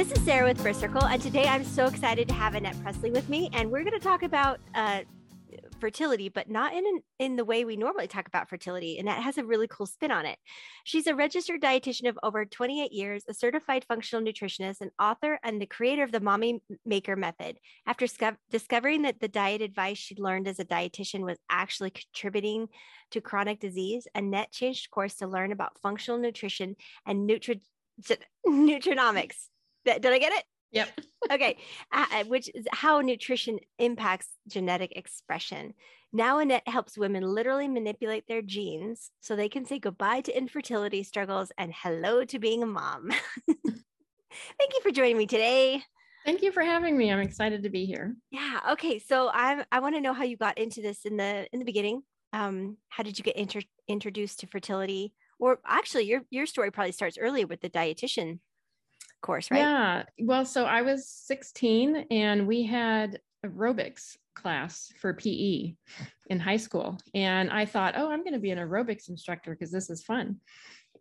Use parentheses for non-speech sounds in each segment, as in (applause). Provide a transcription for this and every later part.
This is Sarah with Birth Circle, and today I'm so excited to have Annette Presley with me, and we're going to talk about uh, fertility, but not in in the way we normally talk about fertility. Annette has a really cool spin on it. She's a registered dietitian of over 28 years, a certified functional nutritionist, an author, and the creator of the Mommy Maker Method. After sco- discovering that the diet advice she'd learned as a dietitian was actually contributing to chronic disease, Annette changed course to learn about functional nutrition and nutri- (laughs) nutrinomics. Did I get it? Yep. (laughs) okay. Uh, which is how nutrition impacts genetic expression. Now, Annette helps women literally manipulate their genes so they can say goodbye to infertility struggles and hello to being a mom. (laughs) Thank you for joining me today. Thank you for having me. I'm excited to be here. Yeah. Okay. So I'm. I want to know how you got into this in the in the beginning. Um, how did you get inter- introduced to fertility? Or actually, your your story probably starts earlier with the dietitian course, right? Yeah. Well, so I was 16 and we had aerobics class for PE in high school. And I thought, oh, I'm going to be an aerobics instructor because this is fun.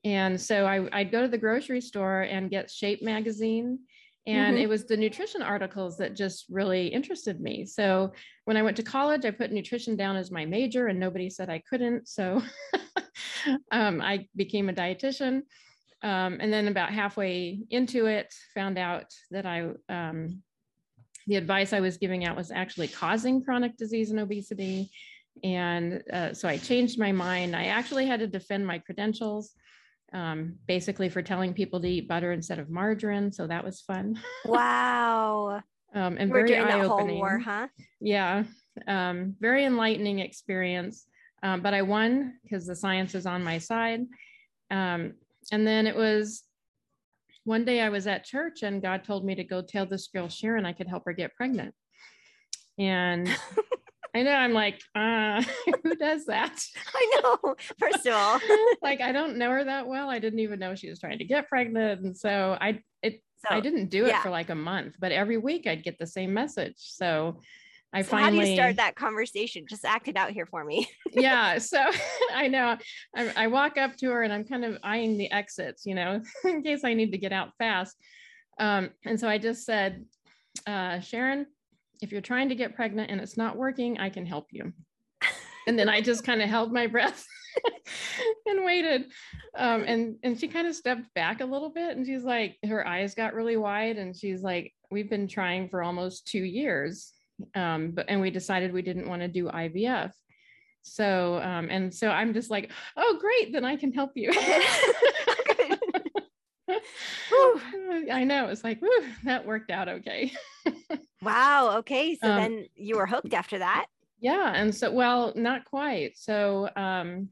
And so I, would go to the grocery store and get Shape magazine. And mm-hmm. it was the nutrition articles that just really interested me. So when I went to college, I put nutrition down as my major, and nobody said I couldn't. So (laughs) um, I became a dietitian um, and then about halfway into it, found out that I um, the advice I was giving out was actually causing chronic disease and obesity. And uh, so I changed my mind. I actually had to defend my credentials, um, basically for telling people to eat butter instead of margarine. So that was fun. (laughs) Wow. um, and We're very eye opening. War, huh? Yeah. Um, very enlightening experience. Um, but I won because the science is on my side. Um, and then it was one day I was at church and God told me to go tell this girl Sharon I could help her get pregnant. And (laughs) I know I'm like, uh, (laughs) who does that? I know. First of all, (laughs) like I don't know her that well. I didn't even know she was trying to get pregnant, and so I it so, I didn't do it yeah. for like a month, but every week I'd get the same message. So I so finally. How do you start that conversation? Just act it out here for me. (laughs) yeah. So (laughs) I know I, I, walk up to her and I'm kind of eyeing the exits, you know, (laughs) in case I need to get out fast. Um, and so I just said, uh, Sharon, if you're trying to get pregnant and it's not working, I can help you. And then I just kind of held my breath and waited. Um, and and she kind of stepped back a little bit and she's like, her eyes got really wide and she's like, we've been trying for almost two years um, but and we decided we didn't want to do IVF. So um, and so I'm just like, oh great, then I can help you. (laughs) I know it's like whew, that worked out okay. (laughs) wow. Okay. So um, then you were hooked after that. Yeah. And so well, not quite. So um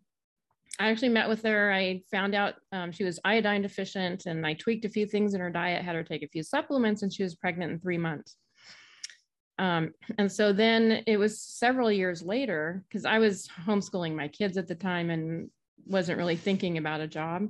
I actually met with her. I found out um, she was iodine deficient, and I tweaked a few things in her diet, had her take a few supplements, and she was pregnant in three months. Um, and so then it was several years later, because I was homeschooling my kids at the time and wasn't really thinking about a job.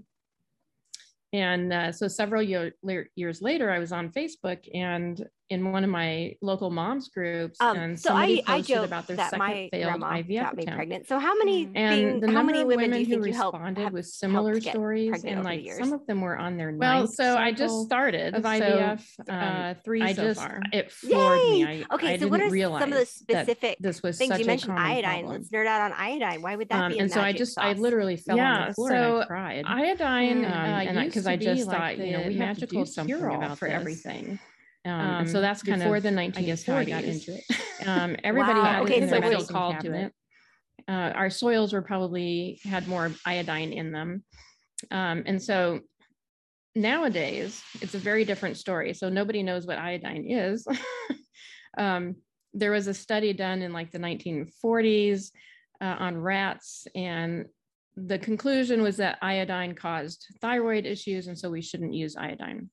And uh, so several year, years later, I was on Facebook and in one of my local moms groups, um, and so somebody I, posted I about their that second my failed IVF got me attempt. pregnant. So how many and the how many women, women who responded with similar stories, and like some of them were on their well. So I just started of IVF so, uh, three I so just, far. It floored Yay! me. I, okay, I so what are some of the specific this was things such you mentioned? Iodine. Problem. Let's nerd out on iodine. Why would that um, be? and so I just I literally fell on the floor and I cried. Iodine, and because I just thought you know we have to do something about for everything. Um, so that's kind before of the 1940s. I guess how I got into it. (laughs) Um, everybody wow. had okay, it so called to it. Uh, our soils were probably had more iodine in them, um, and so nowadays it's a very different story. So nobody knows what iodine is. (laughs) um, there was a study done in like the 1940s uh, on rats, and the conclusion was that iodine caused thyroid issues, and so we shouldn't use iodine.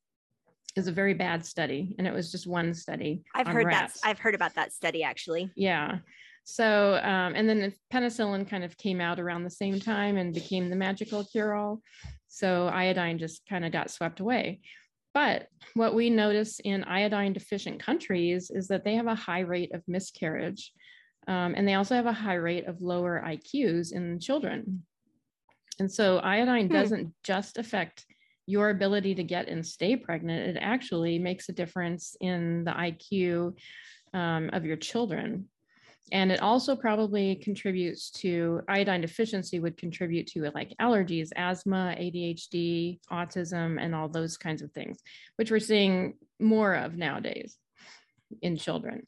It's a very bad study, and it was just one study. I've heard rats. that. I've heard about that study actually. Yeah. So, um, and then penicillin kind of came out around the same time and became the magical cure all. So iodine just kind of got swept away. But what we notice in iodine deficient countries is that they have a high rate of miscarriage. Um, and they also have a high rate of lower IQs in children. And so iodine hmm. doesn't just affect your ability to get and stay pregnant, it actually makes a difference in the IQ um, of your children. And it also probably contributes to iodine deficiency, would contribute to like allergies, asthma, ADHD, autism, and all those kinds of things, which we're seeing more of nowadays in children.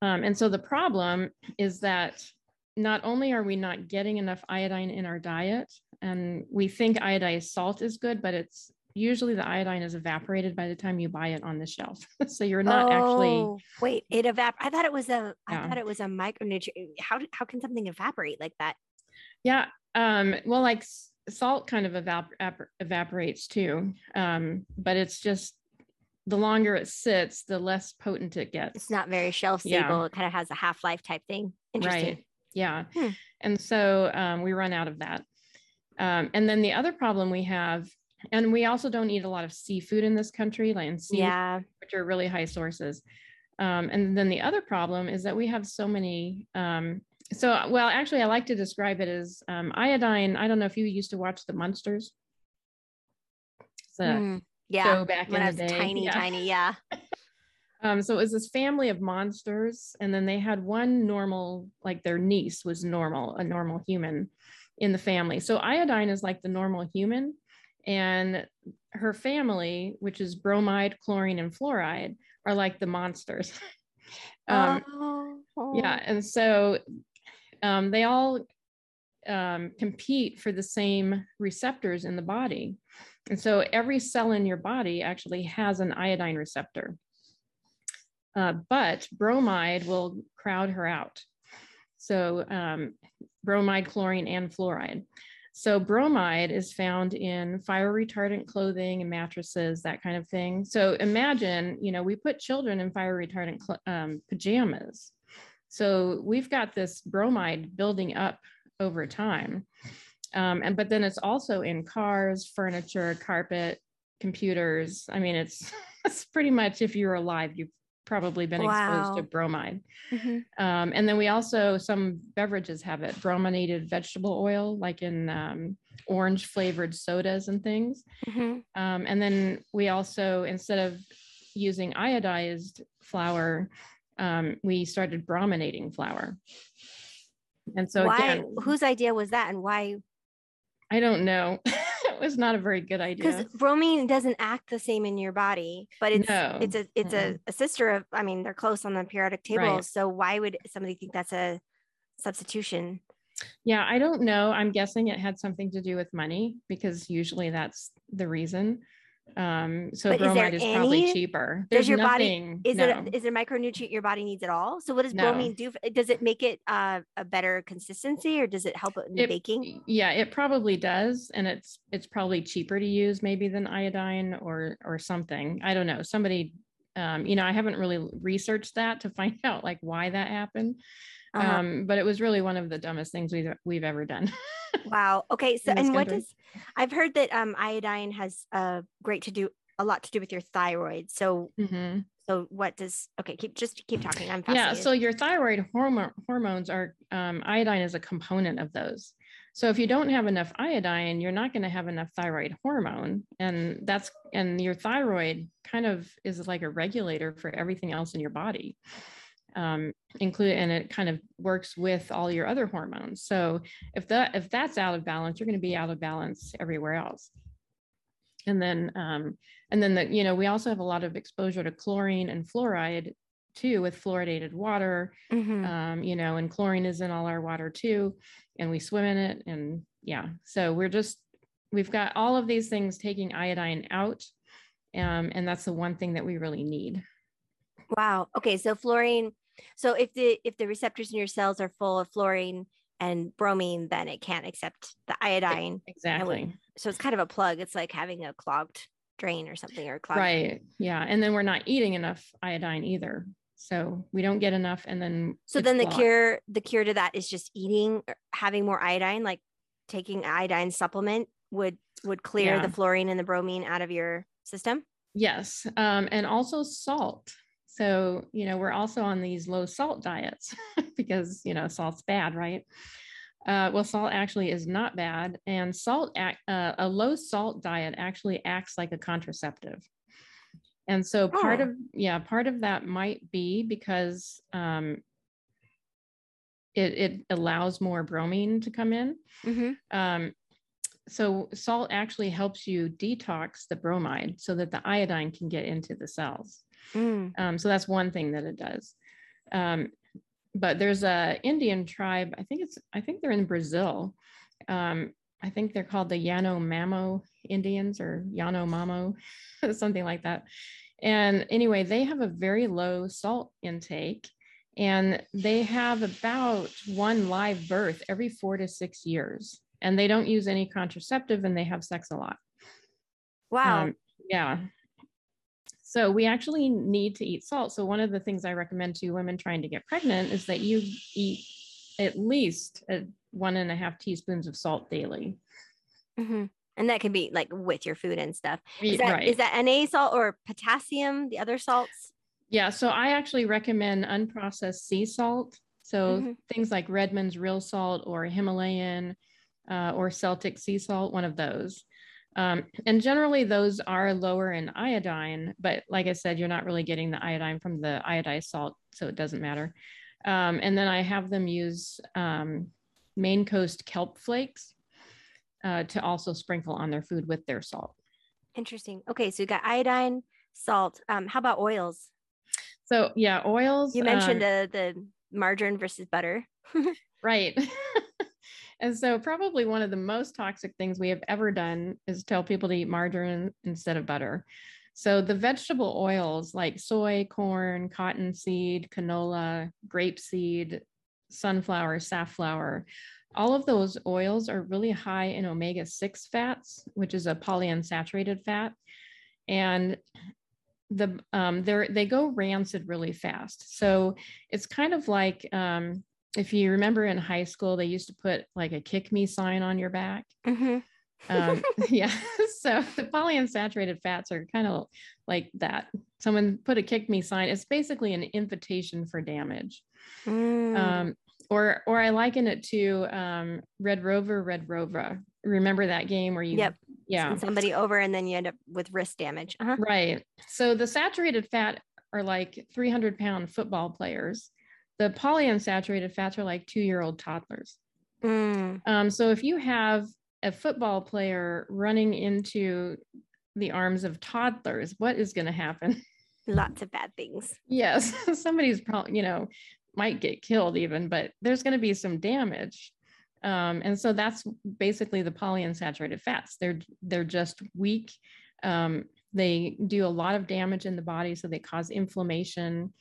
Um, and so the problem is that not only are we not getting enough iodine in our diet, and we think iodized salt is good, but it's usually the iodine is evaporated by the time you buy it on the shelf. (laughs) so you're not oh, actually wait, it evap I thought it was a yeah. I thought it was a micronutrient. How how can something evaporate like that? Yeah. Um, well, like salt kind of evap- evaporates too. Um, but it's just the longer it sits, the less potent it gets. It's not very shelf stable. Yeah. It kind of has a half life type thing. Interesting. Right. Yeah. Hmm. And so um, we run out of that. Um, and then the other problem we have, and we also don't eat a lot of seafood in this country, like sea, yeah. which are really high sources. Um, and then the other problem is that we have so many. Um, so, well, actually, I like to describe it as um, iodine. I don't know if you used to watch the Munsters. So, mm, yeah, back when in I was the day. tiny, yeah. tiny, yeah. (laughs) (laughs) Um, so it was this family of monsters, and then they had one normal, like their niece was normal, a normal human in the family. So iodine is like the normal human, and her family, which is bromide, chlorine, and fluoride, are like the monsters. (laughs) um, oh. Yeah, and so um, they all um, compete for the same receptors in the body. And so every cell in your body actually has an iodine receptor. Uh, but bromide will crowd her out. So um, bromide, chlorine, and fluoride. So bromide is found in fire retardant clothing and mattresses, that kind of thing. So imagine, you know, we put children in fire retardant um, pajamas. So we've got this bromide building up over time. Um, and but then it's also in cars, furniture, carpet, computers. I mean, it's (laughs) it's pretty much if you're alive, you've probably been wow. exposed to bromide. Mm-hmm. Um, and then we also, some beverages have it, brominated vegetable oil, like in um, orange flavored sodas and things. Mm-hmm. Um, and then we also, instead of using iodized flour, um, we started brominating flour. And so, why, again, whose idea was that and why? I don't know. (laughs) was not a very good idea. Because bromine doesn't act the same in your body, but it's no. it's a it's mm-hmm. a, a, sister of. I mean, they're close on the periodic table. Right. So why would somebody think that's a substitution? Yeah, I don't know. I'm guessing it had something to do with money because usually that's the reason. Um, so but bromide is, is probably cheaper. There's does your nothing, body is no. it is it a micronutrient your body needs at all? So what does no. bromine do? Does it make it uh, a better consistency or does it help in it, baking? Yeah, it probably does, and it's it's probably cheaper to use maybe than iodine or or something. I don't know. Somebody, um, you know, I haven't really researched that to find (laughs) out like why that happened. Uh-huh. Um, but it was really one of the dumbest things we've we've ever done. (laughs) wow. Okay. So, and what does I've heard that um, iodine has uh, great to do a lot to do with your thyroid. So, mm-hmm. so what does okay? Keep just keep talking. I'm yeah. So your thyroid hormone hormones are um, iodine is a component of those. So if you don't have enough iodine, you're not going to have enough thyroid hormone, and that's and your thyroid kind of is like a regulator for everything else in your body um, include and it kind of works with all your other hormones. So if that if that's out of balance, you're going to be out of balance everywhere else. And then um, and then the you know we also have a lot of exposure to chlorine and fluoride too with fluoridated water. Mm-hmm. Um, you know, and chlorine is in all our water too, and we swim in it. And yeah, so we're just we've got all of these things taking iodine out. Um, and that's the one thing that we really need. Wow. Okay. So fluorine so if the if the receptors in your cells are full of fluorine and bromine, then it can't accept the iodine. Exactly. So it's kind of a plug. It's like having a clogged drain or something or clogged. Right. Yeah. And then we're not eating enough iodine either. So we don't get enough. And then so then the cure, the cure to that is just eating, having more iodine, like taking iodine supplement would would clear yeah. the fluorine and the bromine out of your system. Yes. Um, and also salt. So, you know, we're also on these low salt diets (laughs) because, you know, salt's bad, right? Uh, well, salt actually is not bad. And salt, act, uh, a low salt diet actually acts like a contraceptive. And so part oh. of, yeah, part of that might be because um, it, it allows more bromine to come in. Mm-hmm. Um, so salt actually helps you detox the bromide so that the iodine can get into the cells. Mm. Um, so that's one thing that it does. Um, but there's a Indian tribe. I think it's. I think they're in Brazil. Um, I think they're called the Yanomamo Indians or Yanomamo, (laughs) something like that. And anyway, they have a very low salt intake, and they have about one live birth every four to six years. And they don't use any contraceptive, and they have sex a lot. Wow. Um, yeah. So we actually need to eat salt. So one of the things I recommend to women trying to get pregnant is that you eat at least a, one and a half teaspoons of salt daily. Mm-hmm. And that can be like with your food and stuff. Is that, right. is that Na salt or potassium, the other salts? Yeah. So I actually recommend unprocessed sea salt. So mm-hmm. things like Redmond's real salt or Himalayan uh, or Celtic sea salt, one of those. Um, and generally, those are lower in iodine, but like I said, you're not really getting the iodine from the iodized salt, so it doesn't matter. Um, and then I have them use um, Maine Coast kelp flakes uh, to also sprinkle on their food with their salt. Interesting. Okay, so you got iodine, salt. Um, how about oils? So yeah, oils. You mentioned uh, the margarine versus butter. (laughs) right. (laughs) And so, probably one of the most toxic things we have ever done is tell people to eat margarine instead of butter. So, the vegetable oils like soy, corn, cottonseed, canola, grapeseed, sunflower, safflower, all of those oils are really high in omega 6 fats, which is a polyunsaturated fat. And the um, they they go rancid really fast. So it's kind of like um, if you remember in high school, they used to put like a kick me sign on your back. Mm-hmm. um, (laughs) (laughs) yeah. (laughs) So the polyunsaturated fats are kind of like that. Someone put a kick me sign. It's basically an invitation for damage. Mm. Um, or, or I liken it to um, Red Rover, Red Rover. Remember that game where you, yep. yeah, Send somebody over and then you end up with wrist damage. Uh-huh. Right. So the saturated fat are like 300 pound football players the polyunsaturated fats are like two year old toddlers. Mm. Um, so if you have a football player running into the arms of toddlers, what is going to happen? (laughs) Lots of bad things. Yes, (laughs) somebody's probably, you know, might get killed even, but there's going to be some damage. Um, and so that's basically the polyunsaturated fats. They're they're just weak. Um, they do a lot of damage in the body, so they cause inflammation.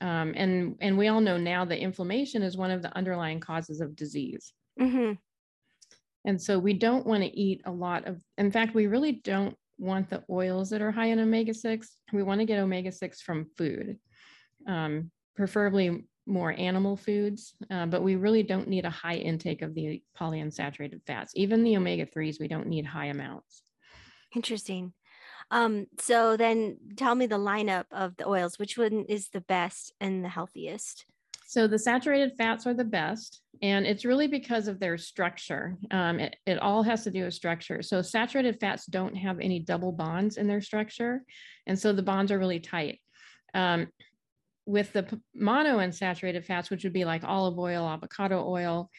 Um, and and we all know now that inflammation is one of the underlying causes of disease. Mm-hmm. And so we don't want to eat a lot of. In fact, we really don't want the oils that are high in omega six. We want to get omega six from food, um, preferably more animal foods. Uh, but we really don't need a high intake of the polyunsaturated fats. Even the omega threes, we don't need high amounts. Interesting. Um, so then tell me the lineup of the oils. Which one is the best and the healthiest? So the saturated fats are the best, and it's really because of their structure. Um, it, it all has to do with structure. So saturated fats don't have any double bonds in their structure, and so the bonds are really tight. Um, with the monounsaturated fats, which would be like olive oil, avocado oil,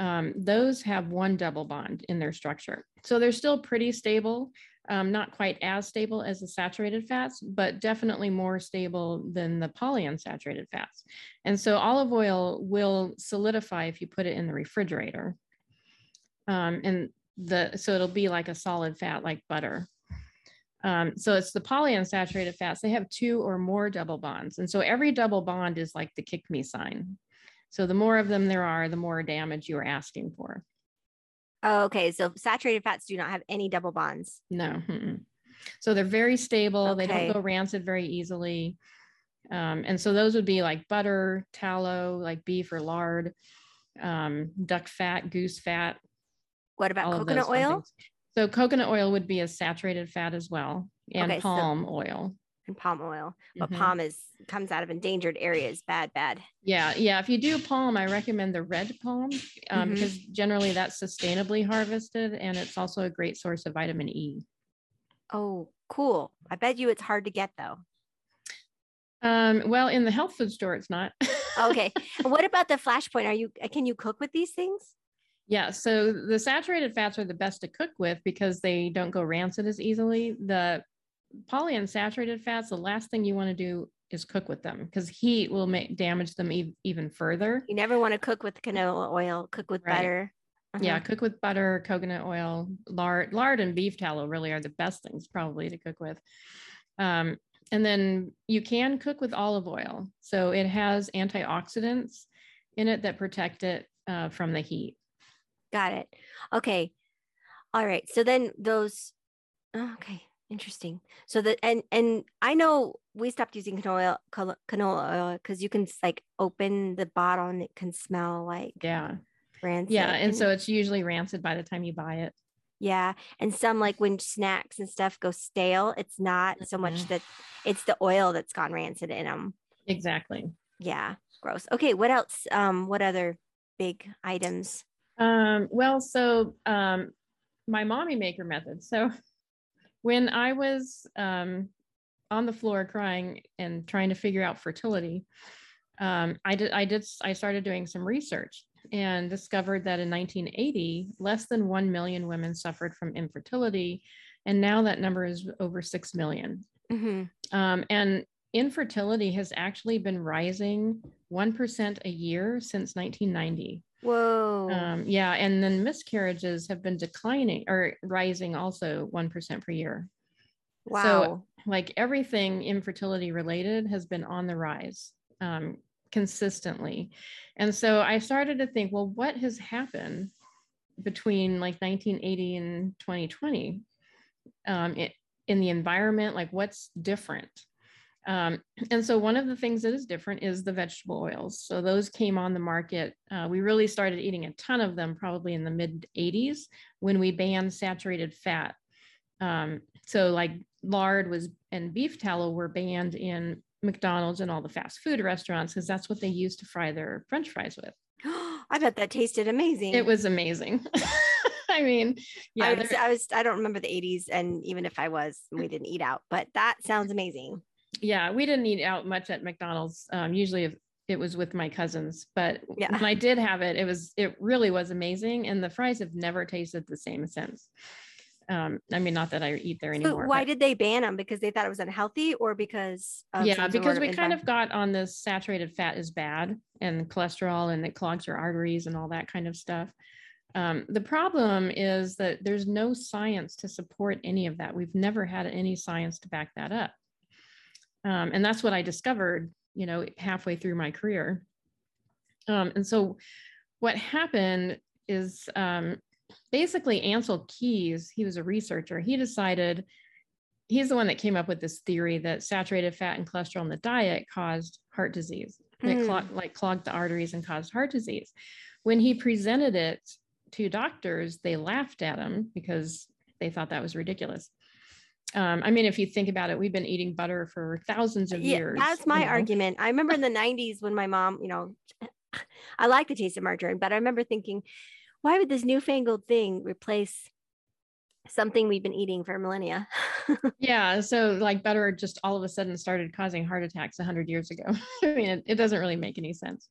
um, those have one double bond in their structure. So they're still pretty stable, um, not quite as stable as the saturated fats, but definitely more stable than the polyunsaturated fats. And so olive oil will solidify if you put it in the refrigerator. Um, and the so it'll be like a solid fat like butter. Um, so it's the polyunsaturated fats. They have two or more double bonds. And so every double bond is like the kick me sign. So the more of them there are, the more damage you are asking for. Oh, okay. So saturated fats do not have any double bonds. No. Mm-mm. So they're very stable. They don't go rancid very easily. Um, and so those would be like butter, tallow, like beef or lard, um, duck fat, goose fat, What about coconut oil. So coconut oil would be a saturated fat as well, and Okay, so- palm oil. And palm oil? But Mhm. palm is comes out of endangered areas. Bad, bad. Yeah, yeah. If you do palm, I recommend the red palm um, Mhm. because generally that's sustainably harvested, and it's also a great source of vitamin E. Oh, cool. I bet you it's hard to get though. Um, well, in the health food store, it's not. (laughs) Okay. What about the flashpoint? Are you uh, can you cook with these things? Yeah, so the saturated fats are the best to cook with because they don't go rancid as easily. The polyunsaturated fats, the last thing you want to do is cook with them because heat will make damage them e- even further. You never want to cook with canola oil. Cook with Right. butter. Yeah, Uh-huh. cook with butter, coconut oil, lard, lard and beef tallow really are the best things probably to cook with. Um, and then you can cook with olive oil. So it has antioxidants in it that protect it uh, from the heat. Got it. Okay. All right. So then those okay, interesting. So the and and I know we stopped using canola oil canola oil because you can like open the bottle and it can smell like Yeah. rancid. Yeah. And so it's usually rancid by the time you buy it. yeah, and some like when snacks and stuff go stale, it's not so much Mhm. that it's the oil that's gone rancid in them. Exactly. Yeah, gross. Okay, what else? Um, what other big items? Um, well, so um, my mommy maker method. So (laughs) when I was um, on the floor crying and trying to figure out fertility, um, I did I did I started doing some research and discovered that in 1980, less than 1 million women suffered from infertility. And now that number is over 6 million. Mhm. Um, and infertility has actually been rising 1% a year since 1990. Whoa. Um, yeah, and then miscarriages have been declining or rising also 1% per year. wow. So, like everything infertility related has been on the rise um, consistently. And so I started to think, well, what has happened between like 1980 and 2020 um, it, in the environment? Like what's different? Um, (clears throat) and so one of the things that is different is the vegetable oils. So those came on the market. Uh, we really started eating a ton of them probably in the mid 80s when we banned saturated fat. Um, so like lard was and beef tallow were banned in McDonald's and all the fast food restaurants because that's what they used to fry their French fries with. (gasps) I bet that tasted amazing. It was amazing. (laughs) I mean, yeah, I was, I was I don't remember the 80s and even if I was we didn't eat out but that sounds amazing yeah, we didn't eat out much at McDonald's. Um, usually if it was with my cousins, but Yeah. when I did have it, it was it really was amazing, and the fries have never tasted the same since. Um, I mean, not that I eat there so anymore. why but- did they ban them because they thought it was unhealthy or because yeah because we kind of got on this saturated fat is bad and cholesterol and it clogs your arteries and all that kind of stuff um, the problem is that there's no science to support any of that we've never had any science to back that up um, and that's what i discovered you know halfway through my career um, and so what happened is um, basically Ancel Keys he was a researcher he decided he's the one that came up with this theory that saturated fat and cholesterol in the diet caused heart disease. It Mm. clog- like clogged the arteries and caused heart disease. When he presented it to doctors, they laughed at him because they thought that was ridiculous. Um, I mean, if you think about it, we've been eating butter for thousands of yeah years. that's you my know? argument I remember in the 90s when my mom you know (laughs) I like the taste of margarine but I remember thinking why would this newfangled thing replace something we've been eating for millennia (laughs) Yeah, so like butter just all of a sudden started causing heart attacks 100 years ago. (laughs) I mean, it, it doesn't really make any sense.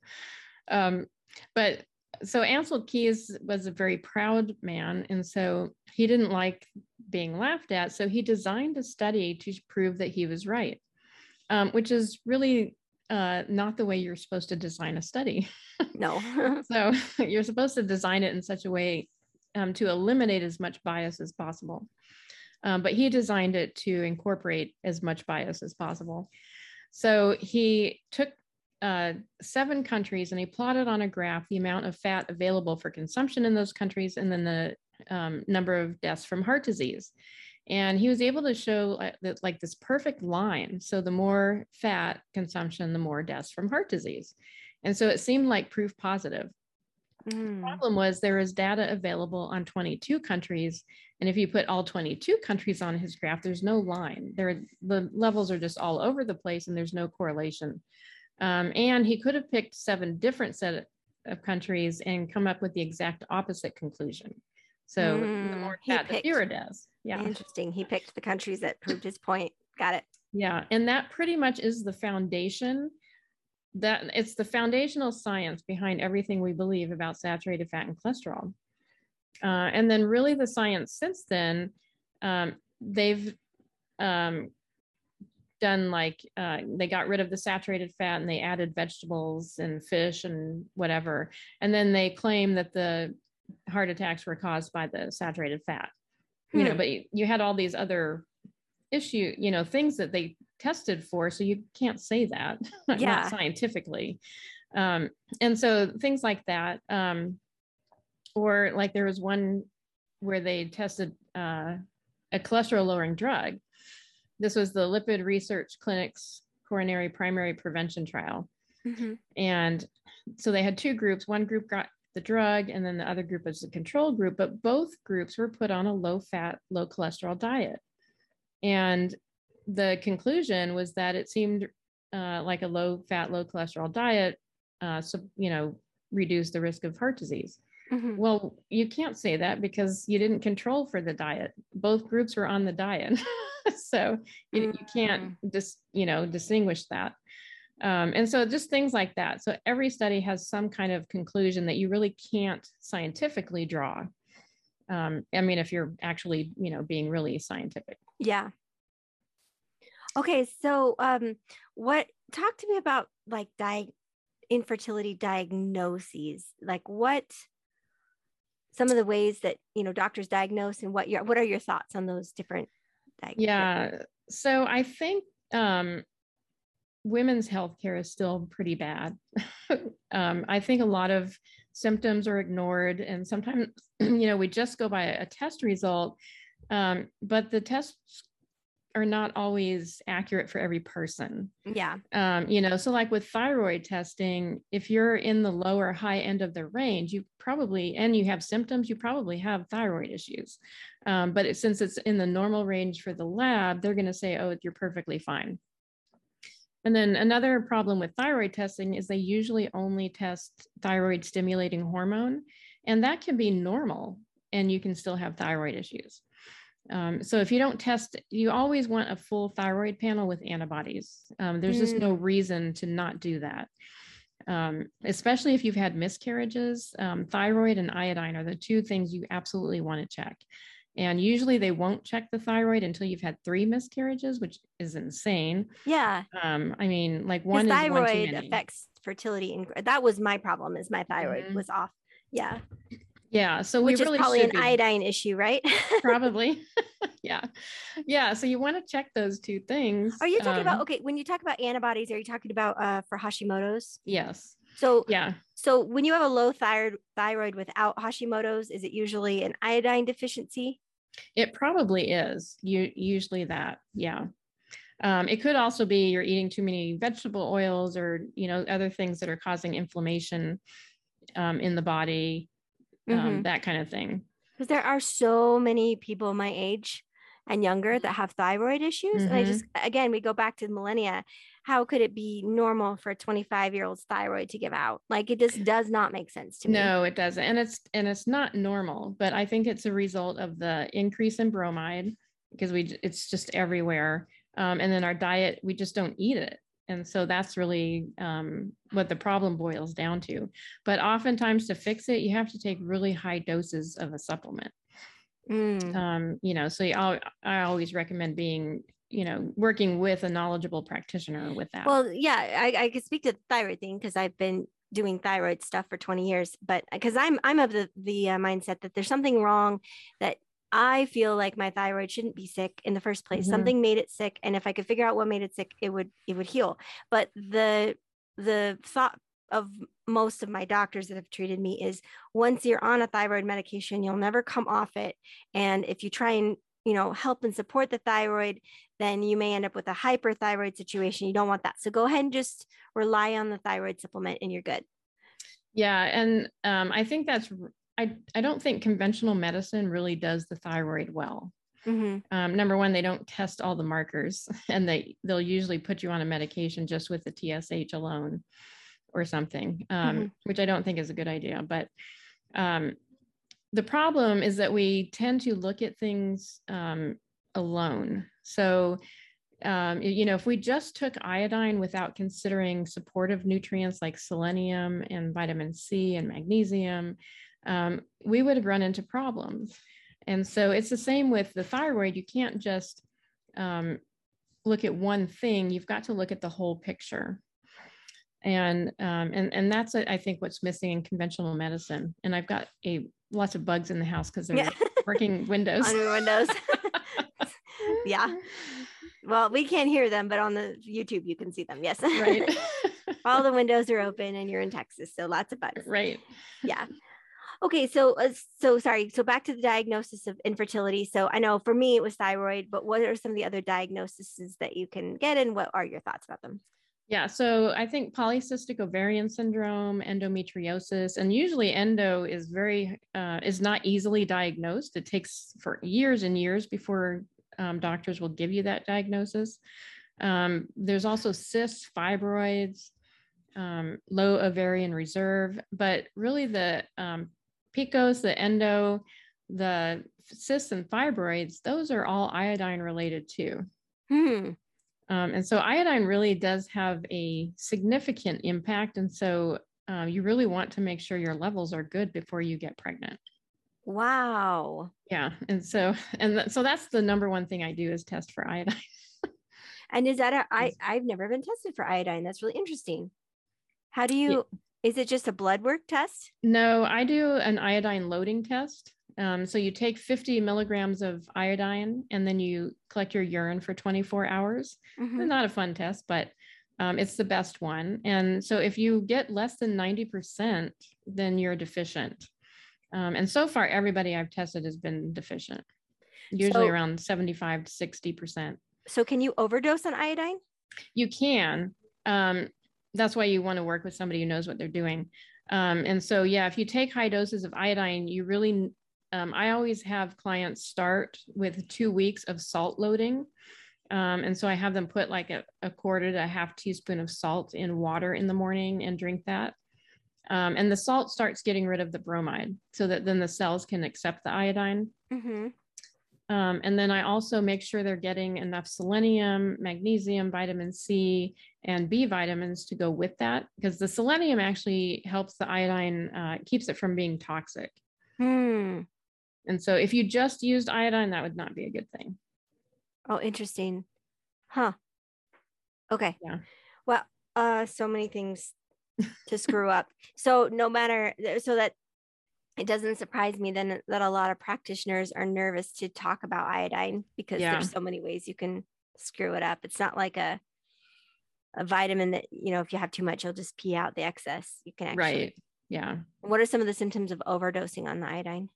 Um, but so Ancel Keys was a very proud man, and so he didn't like being laughed at. So he designed a study to prove that he was right, um, which is really uh, not the way you're supposed to design a study. (laughs) no (laughs) So (laughs) you're supposed to design it in such a way um, to eliminate as much bias as possible. Um, but he designed it to incorporate as much bias as possible. So he took uh, seven countries and he plotted on a graph the amount of fat available for consumption in those countries and then the um, number of deaths from heart disease. And he was able to show uh, that like this perfect line. So the more fat consumption, the more deaths from heart disease. And so it seemed like proof positive. Mm. The problem was there was data available on 22 countries. And if you put all 22 countries on his graph, there's no line. There, the levels are just all over the place and there's no correlation. Um, and he could have picked seven different set of countries and come up with the exact opposite conclusion. So mm, the more fat, the fewer deaths. Yeah. Interesting. He picked the countries that proved his point. Got it. Yeah. And that pretty much is the foundation that it's the foundational science behind everything we believe about saturated fat and cholesterol. Uh, and then really the science since then, um, they've um, done like uh, they got rid of the saturated fat and they added vegetables and fish and whatever. And then they claim that the heart attacks were caused by the saturated fat. Hmm. You know, hmm. but you, you had all these other issue, you know, things that they tested for. So you can't say that, (laughs) yeah. scientifically. Um, and so things like that. Um, or like there was one where they tested uh, a cholesterol lowering drug. This was the Lipid Research Clinics coronary primary prevention trial. Mm-hmm. And so they had two groups. One group got the drug, and then the other group was the control group, but both groups were put on a low fat, low cholesterol diet. And the conclusion was that it seemed uh, like a low fat, low cholesterol diet, uh, so, you know, reduce the risk of heart disease. Mm-hmm. Well, you can't say that because you didn't control for the diet. Both groups were on the diet. (laughs) so you, you can't just, you know, distinguish that. Um, and so just things like that. So every study has some kind of conclusion that you really can't scientifically draw. Um, I mean, if you're actually, you know, being really scientific. Yeah. Okay. So um, what, talk to me about like di- infertility diagnoses. Like what, some of the ways that, you know, doctors diagnose and what your, what are your thoughts on those different Yeah. So I think um, women's healthcare is still pretty bad. (laughs) um, I think a lot of symptoms are ignored, and sometimes, (clears throat) you know, we just go by a test result, um, but the tests are not always accurate for every person. Yeah. Um, you know, so like with thyroid testing, if you're in the lower high end of the range, you probably, and you have symptoms, you probably have thyroid issues. Um, but it, since it's in the normal range for the lab, they're going to say, oh, you're perfectly fine. And then another problem with thyroid testing is they usually only test thyroid stimulating hormone, and that can be normal, and you can still have thyroid issues. Um, so if you don't test, you always want a full thyroid panel with antibodies. Um, there's mm. just no mm. reason to not do that. Um, especially if you've had miscarriages, um, thyroid and iodine are the two things you absolutely want to check. And usually they won't check the thyroid until you've had three miscarriages, which is insane. Yeah. Um, I mean, like one thyroid one affects fertility, and that was my problem. Is my thyroid mm-hmm. was off. Yeah. Yeah. So which we really is probably an be, iodine issue, right? (laughs) probably. (laughs) yeah. Yeah. So you want to check those two things. Are you talking um, about okay? When you talk about antibodies, are you talking about uh, for Hashimoto's? Yes. So yeah. So when you have a low thyroid thyroid without Hashimoto's, is it usually an iodine deficiency? It probably is. You usually that. Yeah. Um, it could also be you're eating too many vegetable oils or you know other things that are causing inflammation um, in the body, um, mm-hmm. that kind of thing. Because there are so many people my age and younger that have thyroid issues, mm-hmm. and I just again we go back to millennia how could it be normal for a 25 year old's thyroid to give out? Like it just does not make sense to me. No it doesn't and it's and it's not normal but i think it's a result of the increase in bromide because we it's just everywhere um, and then our diet we just don't eat it and so that's really um, what the problem boils down to but oftentimes to fix it you have to take really high doses of a supplement. Mm. Um, you know, so I, I always recommend being you know working with a knowledgeable practitioner with that well yeah i, I could speak to the thyroid thing because i've been doing thyroid stuff for 20 years but because i'm i'm of the the uh, mindset that there's something wrong that i feel like my thyroid shouldn't be sick in the first place mm-hmm. something made it sick and if i could figure out what made it sick it would it would heal but the the thought of most of my doctors that have treated me is once you're on a thyroid medication, you'll never come off it. And if you try and you know help and support the thyroid, then you may end up with a hyperthyroid situation. You don't want that. So go ahead and just rely on the thyroid supplement, and you're good. Yeah, and um, I think that's I I don't think conventional medicine really does the thyroid well. Mm-hmm. Um, number one, they don't test all the markers, (laughs) and they they'll usually put you on a medication just with the TSH alone, or something, um, mm-hmm. which I don't think is a good idea. But um, the problem is that we tend to look at things um, alone. So um, you know, if we just took iodine without considering supportive nutrients like selenium and vitamin C and magnesium, um, we would have run into problems. And so it's the same with the thyroid. You can't just um, look at one thing. You've got to look at the whole picture. And um, and and that's I think what's missing in conventional medicine. And I've got a lots of bugs in the house because they're yeah. (laughs) working windows. On windows. (laughs) yeah. (laughs) Well, we can't hear them, but on the YouTube you can see them. Yes. Right. All the windows are open, and you're in Texas, so lots of bugs. Right. Yeah. Okay, so uh, so sorry. So back to the diagnosis of infertility. So I know for me it was thyroid, but what are some of the other diagnoses that you can get, and what are your thoughts about them? Yeah, so I think polycystic ovarian syndrome, endometriosis, and usually endo is very uh, is not easily diagnosed. It takes for years and years before um, doctors will give you that diagnosis. Um, there's also cysts, fibroids, um, low ovarian reserve, but really the um, PCOS, the endo, the cysts and fibroids, those are all iodine related too. Hmm. Um, and so iodine really does have a significant impact. And so uh, you really want to make sure your levels are good before you get pregnant. Wow. Yeah. And so, and th- so that's the number one thing I do is test for iodine. (laughs) and is that a, I, I've never been tested for iodine. That's really interesting. How do you, yeah. is it just a blood work test? No, I do an iodine loading test. Um, so you take 50 milligrams of iodine and then you collect your urine for 24 hours. Mm-hmm. Not a fun test, but um, it's the best one. And so if you get less than 90%, then you're deficient. Um, and so far, everybody I've tested has been deficient, usually so, around 75 to 60%. So, can you overdose on iodine? You can. Um, that's why you want to work with somebody who knows what they're doing. Um, and so, yeah, if you take high doses of iodine, you really, um, I always have clients start with two weeks of salt loading. Um, and so I have them put like a, a quarter to a half teaspoon of salt in water in the morning and drink that. Um, and the salt starts getting rid of the bromide so that then the cells can accept the iodine. Mm-hmm. Um, and then I also make sure they're getting enough selenium, magnesium, vitamin C, and B vitamins to go with that because the selenium actually helps the iodine, uh, keeps it from being toxic. Hmm. And so if you just used iodine, that would not be a good thing. Oh, interesting. Huh. Okay. Yeah. Well, uh, so many things (laughs) to screw up. So no matter so that it doesn't surprise me then that a lot of practitioners are nervous to talk about iodine because yeah. there's so many ways you can screw it up. It's not like a a vitamin that you know if you have too much you'll just pee out the excess. You can actually right. Yeah. What are some of the symptoms of overdosing on the iodine?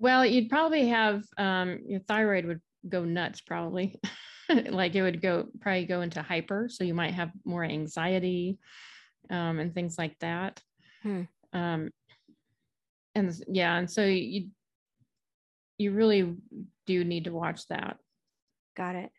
Well, you'd probably have um, your thyroid would go nuts probably. (laughs) like it would go probably go into hyper. So you might have more anxiety um, and things like that. Hmm. Um, and yeah, and so you you really do need to watch that. Got it.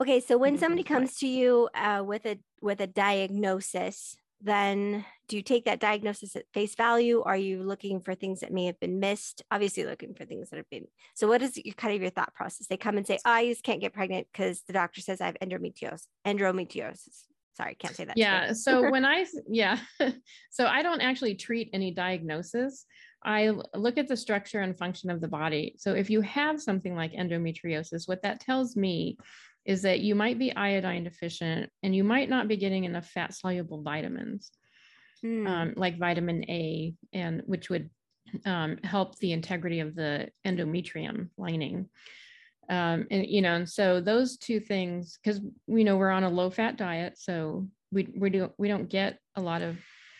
Okay, so when somebody comes to you uh, with a with a diagnosis, then do you take that diagnosis at face value? Are you looking for things that may have been missed? Obviously, looking for things that have been. So, what is your, kind of your thought process? They come and say, oh, "I just can't get pregnant because the doctor says I have endometriosis." Endometriosis. Sorry, can't say that. Yeah. so (laughs) when I yeah, (laughs) so I don't actually treat any diagnosis. I look at the structure and function of the body. So if you have something like endometriosis, what that tells me is that you might be iodine deficient and you might not be getting enough fat soluble vitamins mm. um, like vitamin A and which would um, help the integrity of the endometrium lining. Um, and you know, and so those two things, because we know we're on a low fat diet, so we we do we don't get a lot of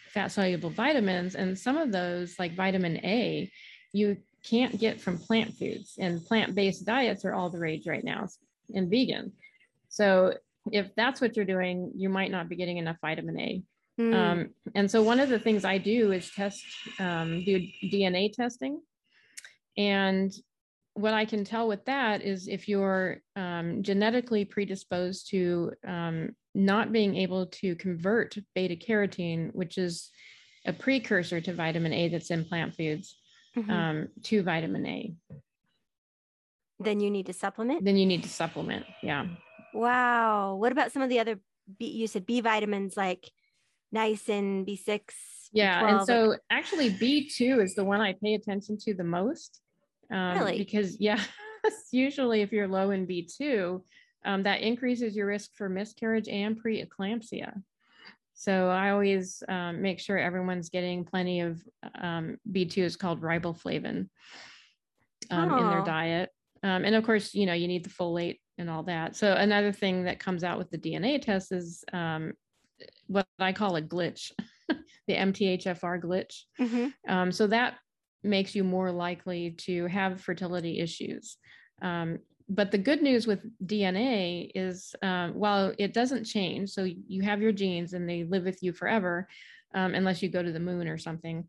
fat soluble vitamins, and some of those, like vitamin A, you can't get from plant foods, and plant based diets are all the rage right now, and vegan. So if that's what you're doing, you might not be getting enough vitamin A. Mm. Um, and so one of the things I do is test, um, do DNA testing. And what I can tell with that is if you're um, genetically predisposed to um, not being able to convert beta carotene, which is a precursor to vitamin A that's in plant foods, mm-hmm. Um, to vitamin A. Then you need to supplement? Then you need to supplement. Yeah. Wow. What about some of the other, B, you said B vitamins like niacin, B6? Yeah. B12, and so like... actually, B2 is the one I pay attention to the most. Um, really? Because, yeah, (laughs) usually if you're low in B2, um, that increases your risk for miscarriage and preeclampsia. So I always um, make sure everyone's getting plenty of um, B2 is called riboflavin um, oh. in their diet. Um, and of course, you know, you need the folate and all that. So another thing that comes out with the DNA test is um, what I call a glitch, (laughs) the MTHFR glitch. Mm-hmm. Um, so that makes you more likely to have fertility issues. Um, but the good news with DNA is um, while it doesn't change, so you have your genes and they live with you forever, um, unless you go to the moon or something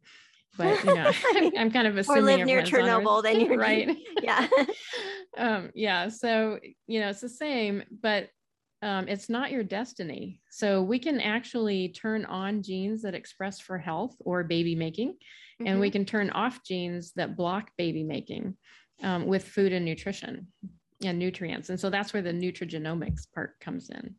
but you know (laughs) I'm, I'm, kind of assuming or live near chernobyl then you're (laughs) right (laughs) yeah um, yeah so you know it's the same but um, it's not your destiny so we can actually turn on genes that express for health or baby making mm-hmm. and we mm-hmm. can turn off genes that block baby making um, with food and nutrition and nutrients and so that's where the nutrigenomics part comes in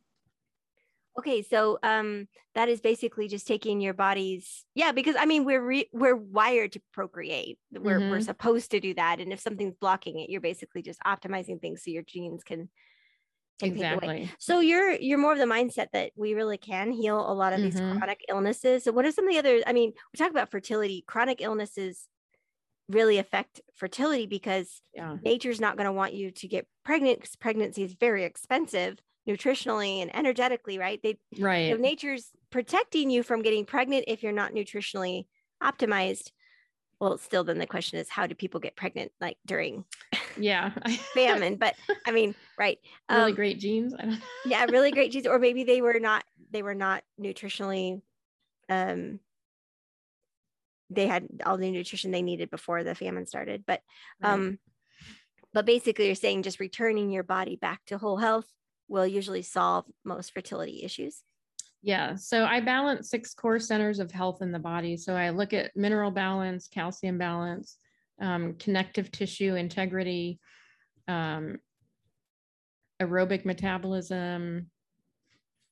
Okay, so um, that is basically just taking your body's yeah, because I mean we're re- we're wired to procreate. We're mm-hmm. we're supposed to do that, and if something's blocking it, you're basically just optimizing things so your genes can. can exactly. So you're you're more of the mindset that we really can heal a lot of these mm-hmm. chronic illnesses. So what are some of the other? I mean, we talk about fertility. Chronic illnesses really affect fertility because yeah. nature's not going to want you to get pregnant because pregnancy is very expensive nutritionally and energetically, right? They right. So nature's protecting you from getting pregnant if you're not nutritionally optimized. Well, still, then the question is, how do people get pregnant like during yeah (laughs) famine? But I mean, right? Really um, great genes. (laughs) yeah, really great genes, or maybe they were not they were not nutritionally um they had all the nutrition they needed before the famine started but um but basically you're saying just returning your body back to whole health will usually solve most fertility issues? Yeah, so I balance six core centers of health in the body. So I look at mineral balance, calcium balance, um, connective tissue integrity, um, aerobic metabolism,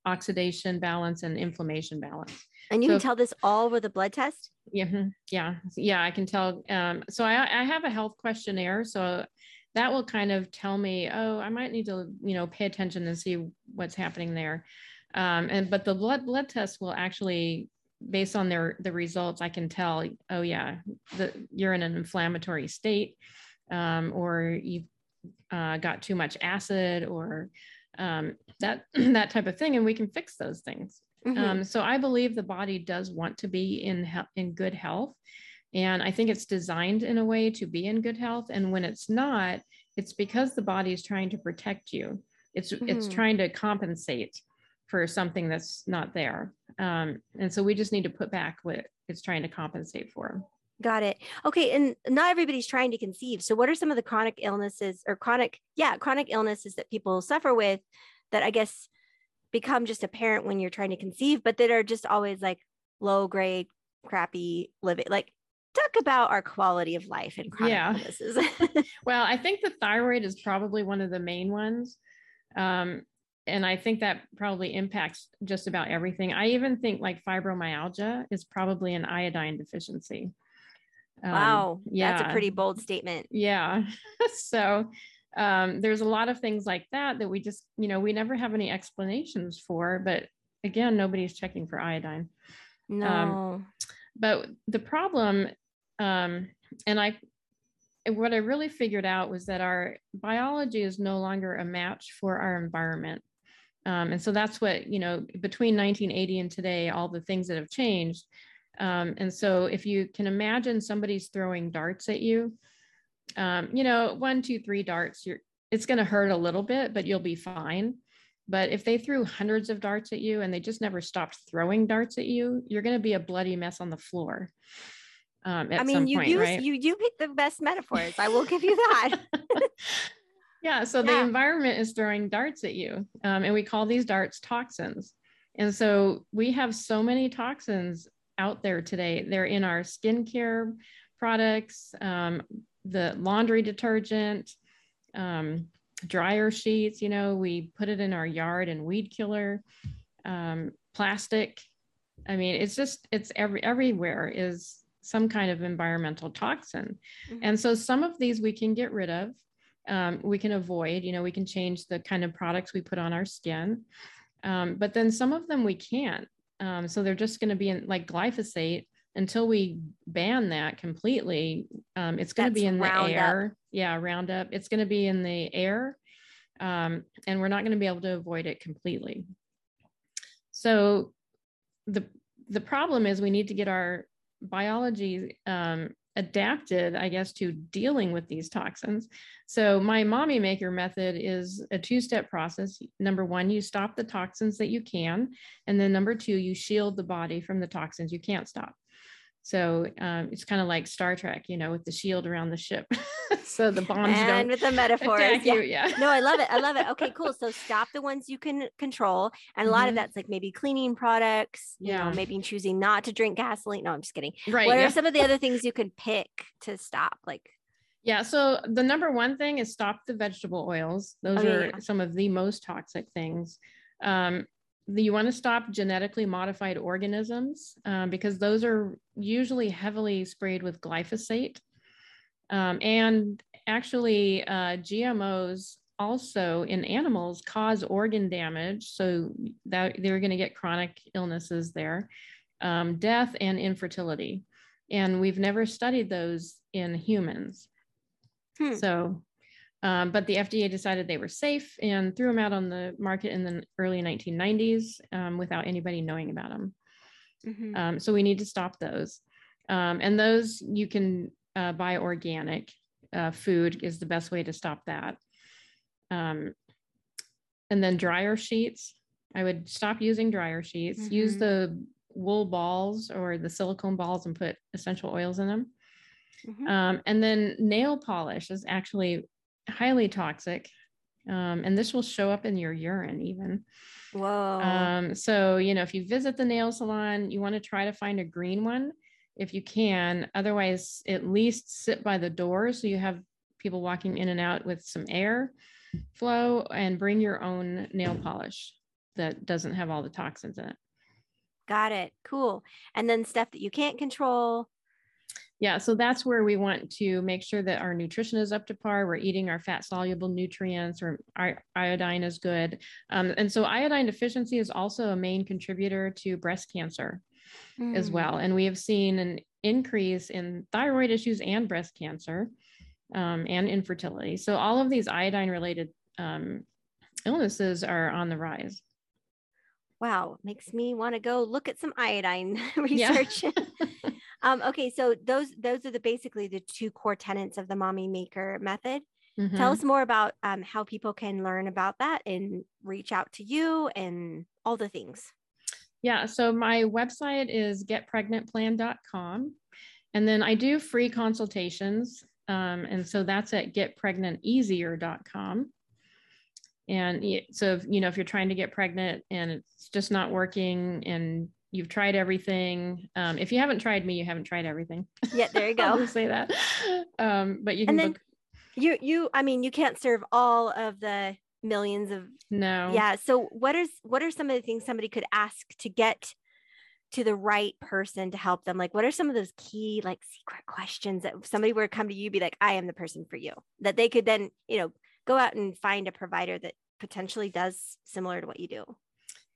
oxidation balance, and inflammation balance. And you so, can tell this all with a blood test? Yeah, hmm, yeah, yeah, I can tell. Um, so I, I have a health questionnaire. So that will kind of tell me, oh, I might need to, you know, pay attention and see what's happening there. Um, and but the blood blood test will actually, based on their the results, I can tell, oh yeah, the, you're in an inflammatory state, um, or you've uh, got too much acid, or um, that (clears throat) that type of thing, and we can fix those things. Mm-hmm. Um, so I believe the body does want to be in he- in good health. And I think it's designed in a way to be in good health. And when it's not, it's because the body is trying to protect you. It's mm-hmm. it's trying to compensate for something that's not there. Um, and so we just need to put back what it's trying to compensate for. Got it. Okay. And not everybody's trying to conceive. So what are some of the chronic illnesses or chronic, yeah, chronic illnesses that people suffer with that I guess become just apparent when you're trying to conceive, but that are just always like low grade, crappy living? Like talk about our quality of life and chronic yeah. illnesses. (laughs) well, I think the thyroid is probably one of the main ones. Um, and I think that probably impacts just about everything. I even think like fibromyalgia is probably an iodine deficiency. Um, wow. Yeah. That's a pretty bold statement. Yeah. (laughs) so um, there's a lot of things like that that we just, you know, we never have any explanations for, but again, nobody's checking for iodine. Um, no. but the problem um, and I what I really figured out was that our biology is no longer a match for our environment. Um, and so that's what, you know, between 1980 and today, all the things that have changed. Um, and so if you can imagine somebody's throwing darts at you, um, you know, one, two, three darts, you're, it's going to hurt a little bit, but you'll be fine. But if they threw hundreds of darts at you and they just never stopped throwing darts at you, you're going to be a bloody mess on the floor. Um, I mean, you point, use right? you you pick the best metaphors. I will give you that. (laughs) yeah. So yeah. the environment is throwing darts at you, um, and we call these darts toxins. And so we have so many toxins out there today. They're in our skincare products, um, the laundry detergent, um, dryer sheets. You know, we put it in our yard and weed killer, um, plastic. I mean, it's just it's every everywhere is some kind of environmental toxin. Mm-hmm. And so some of these we can get rid of. Um, we can avoid, you know, we can change the kind of products we put on our skin. Um, but then some of them we can't. Um, so they're just going to be in like glyphosate until we ban that completely. Um, it's going to be in the air. Yeah, Roundup. It's going to be in the air. Um, and we're not going to be able to avoid it completely. So the the problem is we need to get our biology um, adapted, I guess, to dealing with these toxins. So my mommy maker method is a two-step process. Number one, you stop the toxins that you can. And then number two, you shield the body from the toxins you can't stop. So um, it's kind of like Star Trek, you know, with the shield around the ship. (laughs) so the bombs and with the metaphors. Yeah. You, yeah. no, I love it. I love it. Okay, cool. So (laughs) stop the ones you can control. And a lot mm-hmm. of that's like maybe cleaning products, yeah. know, maybe choosing not to drink gasoline. No, I'm just kidding. Right. What yeah. are some of the other things you could pick to stop? Like yeah. So the number one thing is stop the vegetable oils. Those oh, are yeah. some of the most toxic things. Um, you want to stop genetically modified organisms um, because those are usually heavily sprayed with glyphosate. Um, and actually, uh, GMOs also in animals cause organ damage. So that they're going to get chronic illnesses there, um, death, and infertility. And we've never studied those in humans. Hmm. So um, but the FDA decided they were safe and threw them out on the market in the early 1990s um, without anybody knowing about them. Mm-hmm. Um, so we need to stop those. Um, and those you can uh, buy organic uh, food is the best way to stop that. Um, and then dryer sheets. I would stop using dryer sheets. Mm-hmm. Use the wool balls or the silicone balls and put essential oils in them. Mm-hmm. Um, and then nail polish is actually highly toxic. Um, and this will show up in your urine even. Whoa. Um, so, you know, if you visit the nail salon, you want to try to find a green one if you can. Otherwise, at least sit by the door so you have people walking in and out with some air flow and bring your own nail polish that doesn't have all the toxins in it. Got it. Cool. And then stuff that you can't control, yeah, so that's where we want to make sure that our nutrition is up to par. We're eating our fat soluble nutrients, or our iodine is good. Um, and so iodine deficiency is also a main contributor to breast cancer mm. as well. And we have seen an increase in thyroid issues and breast cancer um, and infertility. So all of these iodine related um, illnesses are on the rise. Wow, makes me want to go look at some iodine (laughs) research. (laughs) Um, okay, so those those are the basically the two core tenets of the mommy maker method. Mm-hmm. Tell us more about um, how people can learn about that and reach out to you and all the things. Yeah, so my website is getpregnantplan.com. And then I do free consultations. Um, and so that's at getpregnanteasier.com. And so, if, you know, if you're trying to get pregnant and it's just not working and you've tried everything. Um, if you haven't tried me, you haven't tried everything. Yeah, there you (laughs) go. say that. Um, but you can. And then book- you you I mean you can't serve all of the millions of no. Yeah. So what is what are some of the things somebody could ask to get to the right person to help them? Like what are some of those key like secret questions that somebody were to come to you be like, I am the person for you. That they could then, you know, go out and find a provider that potentially does similar to what you do.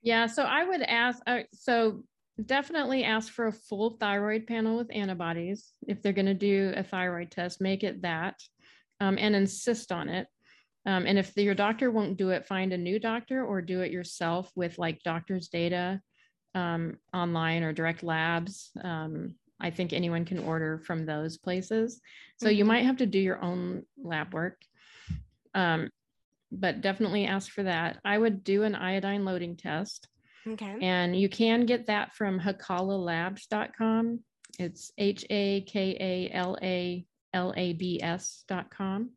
Yeah. So I would ask, uh, so definitely ask for a full thyroid panel with antibodies. If they're going to do a thyroid test, make it that um, and insist on it. Um, and if the, your doctor won't do it, find a new doctor or do it yourself with like doctor's data um, online or direct labs. Um, I think anyone can order from those places. So mm-hmm. you might have to do your own lab work. Um, but definitely ask for that. I would do an iodine loading test. Okay. And you can get that from hakalalabs.com. It's H A K A L A L A B S.com.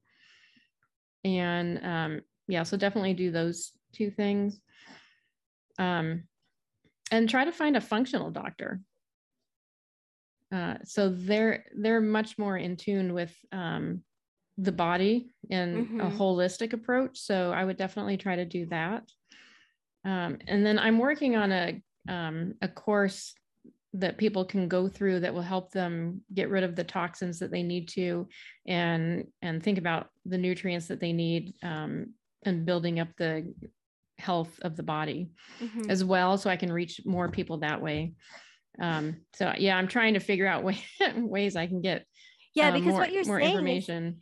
And um, yeah, so definitely do those two things. Um, and try to find a functional doctor. Uh, so they're they're much more in tune with um, the body in mm-hmm. a holistic approach. So I would definitely try to do that. Um, and then I'm working on a um, a course that people can go through that will help them get rid of the toxins that they need to and and think about the nutrients that they need um, and building up the health of the body mm-hmm. as well so i can reach more people that way um, so yeah i'm trying to figure out way, (laughs) ways i can get yeah uh, because more, what you're more saying information is,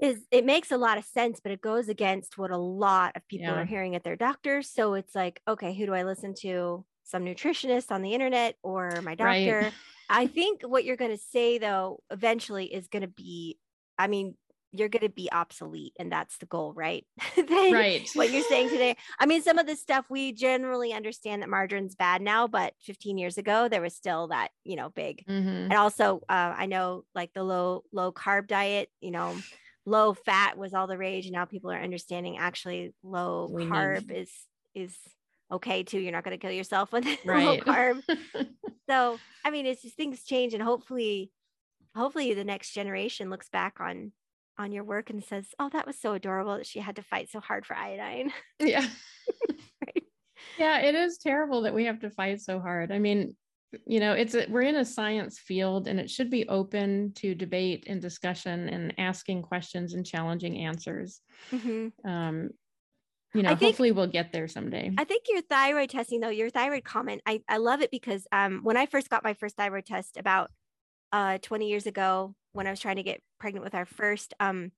is, it makes a lot of sense but it goes against what a lot of people yeah. are hearing at their doctors so it's like okay who do i listen to some nutritionist on the internet or my doctor. Right. I think what you're going to say though eventually is going to be I mean you're going to be obsolete and that's the goal right (laughs) right what you're saying today i mean some of the stuff we generally understand that margarine's bad now but 15 years ago there was still that you know big mm-hmm. and also uh, i know like the low low carb diet you know low fat was all the rage and now people are understanding actually low we carb need- is is okay too. You're not going to kill yourself with (laughs) right. low carb. (laughs) so, I mean, it's just things change and hopefully, hopefully the next generation looks back on, on your work and says, oh, that was so adorable that she had to fight so hard for iodine. Yeah. (laughs) right. Yeah. It is terrible that we have to fight so hard. I mean, you know it's a, we're in a science field and it should be open to debate and discussion and asking questions and challenging answers mm-hmm. um, you know, think, hopefully we'll get there someday. I think your thyroid testing though, your thyroid comment, I, I love it because um, when I first got my first thyroid test about uh, 20 years ago, when I was trying to get pregnant with our first, um,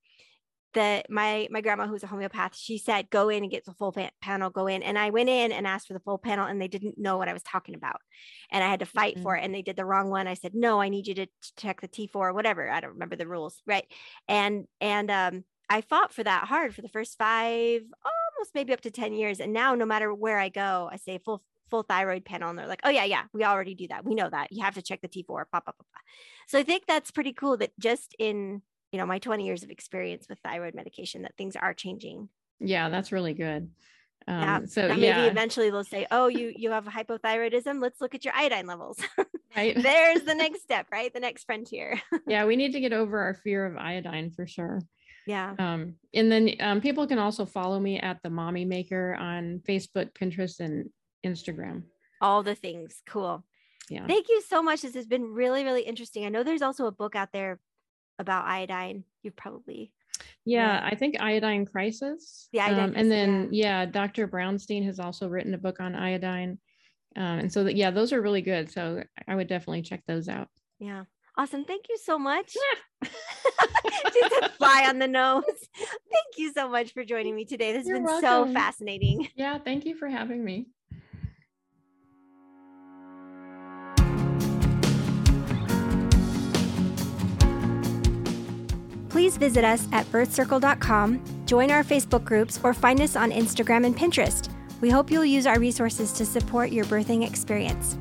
the my my grandma who's a homeopath she said go in and get the full panel go in and i went in and asked for the full panel and they didn't know what i was talking about and i had to fight mm-hmm. for it and they did the wrong one i said no i need you to check the t4 or whatever i don't remember the rules right and and um i fought for that hard for the first five almost maybe up to 10 years. And now no matter where I go, I say full full thyroid panel and they're like, oh yeah, yeah, we already do that. We know that. You have to check the T4, blah, blah, blah, blah. So I think that's pretty cool that just in, you know, my 20 years of experience with thyroid medication that things are changing. Yeah, that's really good. Um, yeah. So maybe yeah. eventually they'll say, "Oh, you you have hypothyroidism. Let's look at your iodine levels." (laughs) Right. (laughs) There's the next step, right? The next frontier. (laughs) yeah, we need to get over our fear of iodine for sure. Yeah. Um, and then um, people can also follow me at the Mommy Maker on Facebook, Pinterest, and Instagram. All the things. Cool. Yeah. Thank you so much. This has been really, really interesting. I know there's also a book out there about iodine. You've probably. Yeah, yeah. I think Iodine Crisis. Yeah. Um, and then, yeah. yeah. Dr. Brownstein has also written a book on iodine. Um, and so, that, yeah, those are really good. So I would definitely check those out. Yeah. Awesome. Thank you so much. Just (laughs) a fly on the nose. Thank you so much for joining me today. This has You're been welcome. so fascinating. Yeah, thank you for having me. Please visit us at birthcircle.com, join our Facebook groups, or find us on Instagram and Pinterest. We hope you'll use our resources to support your birthing experience.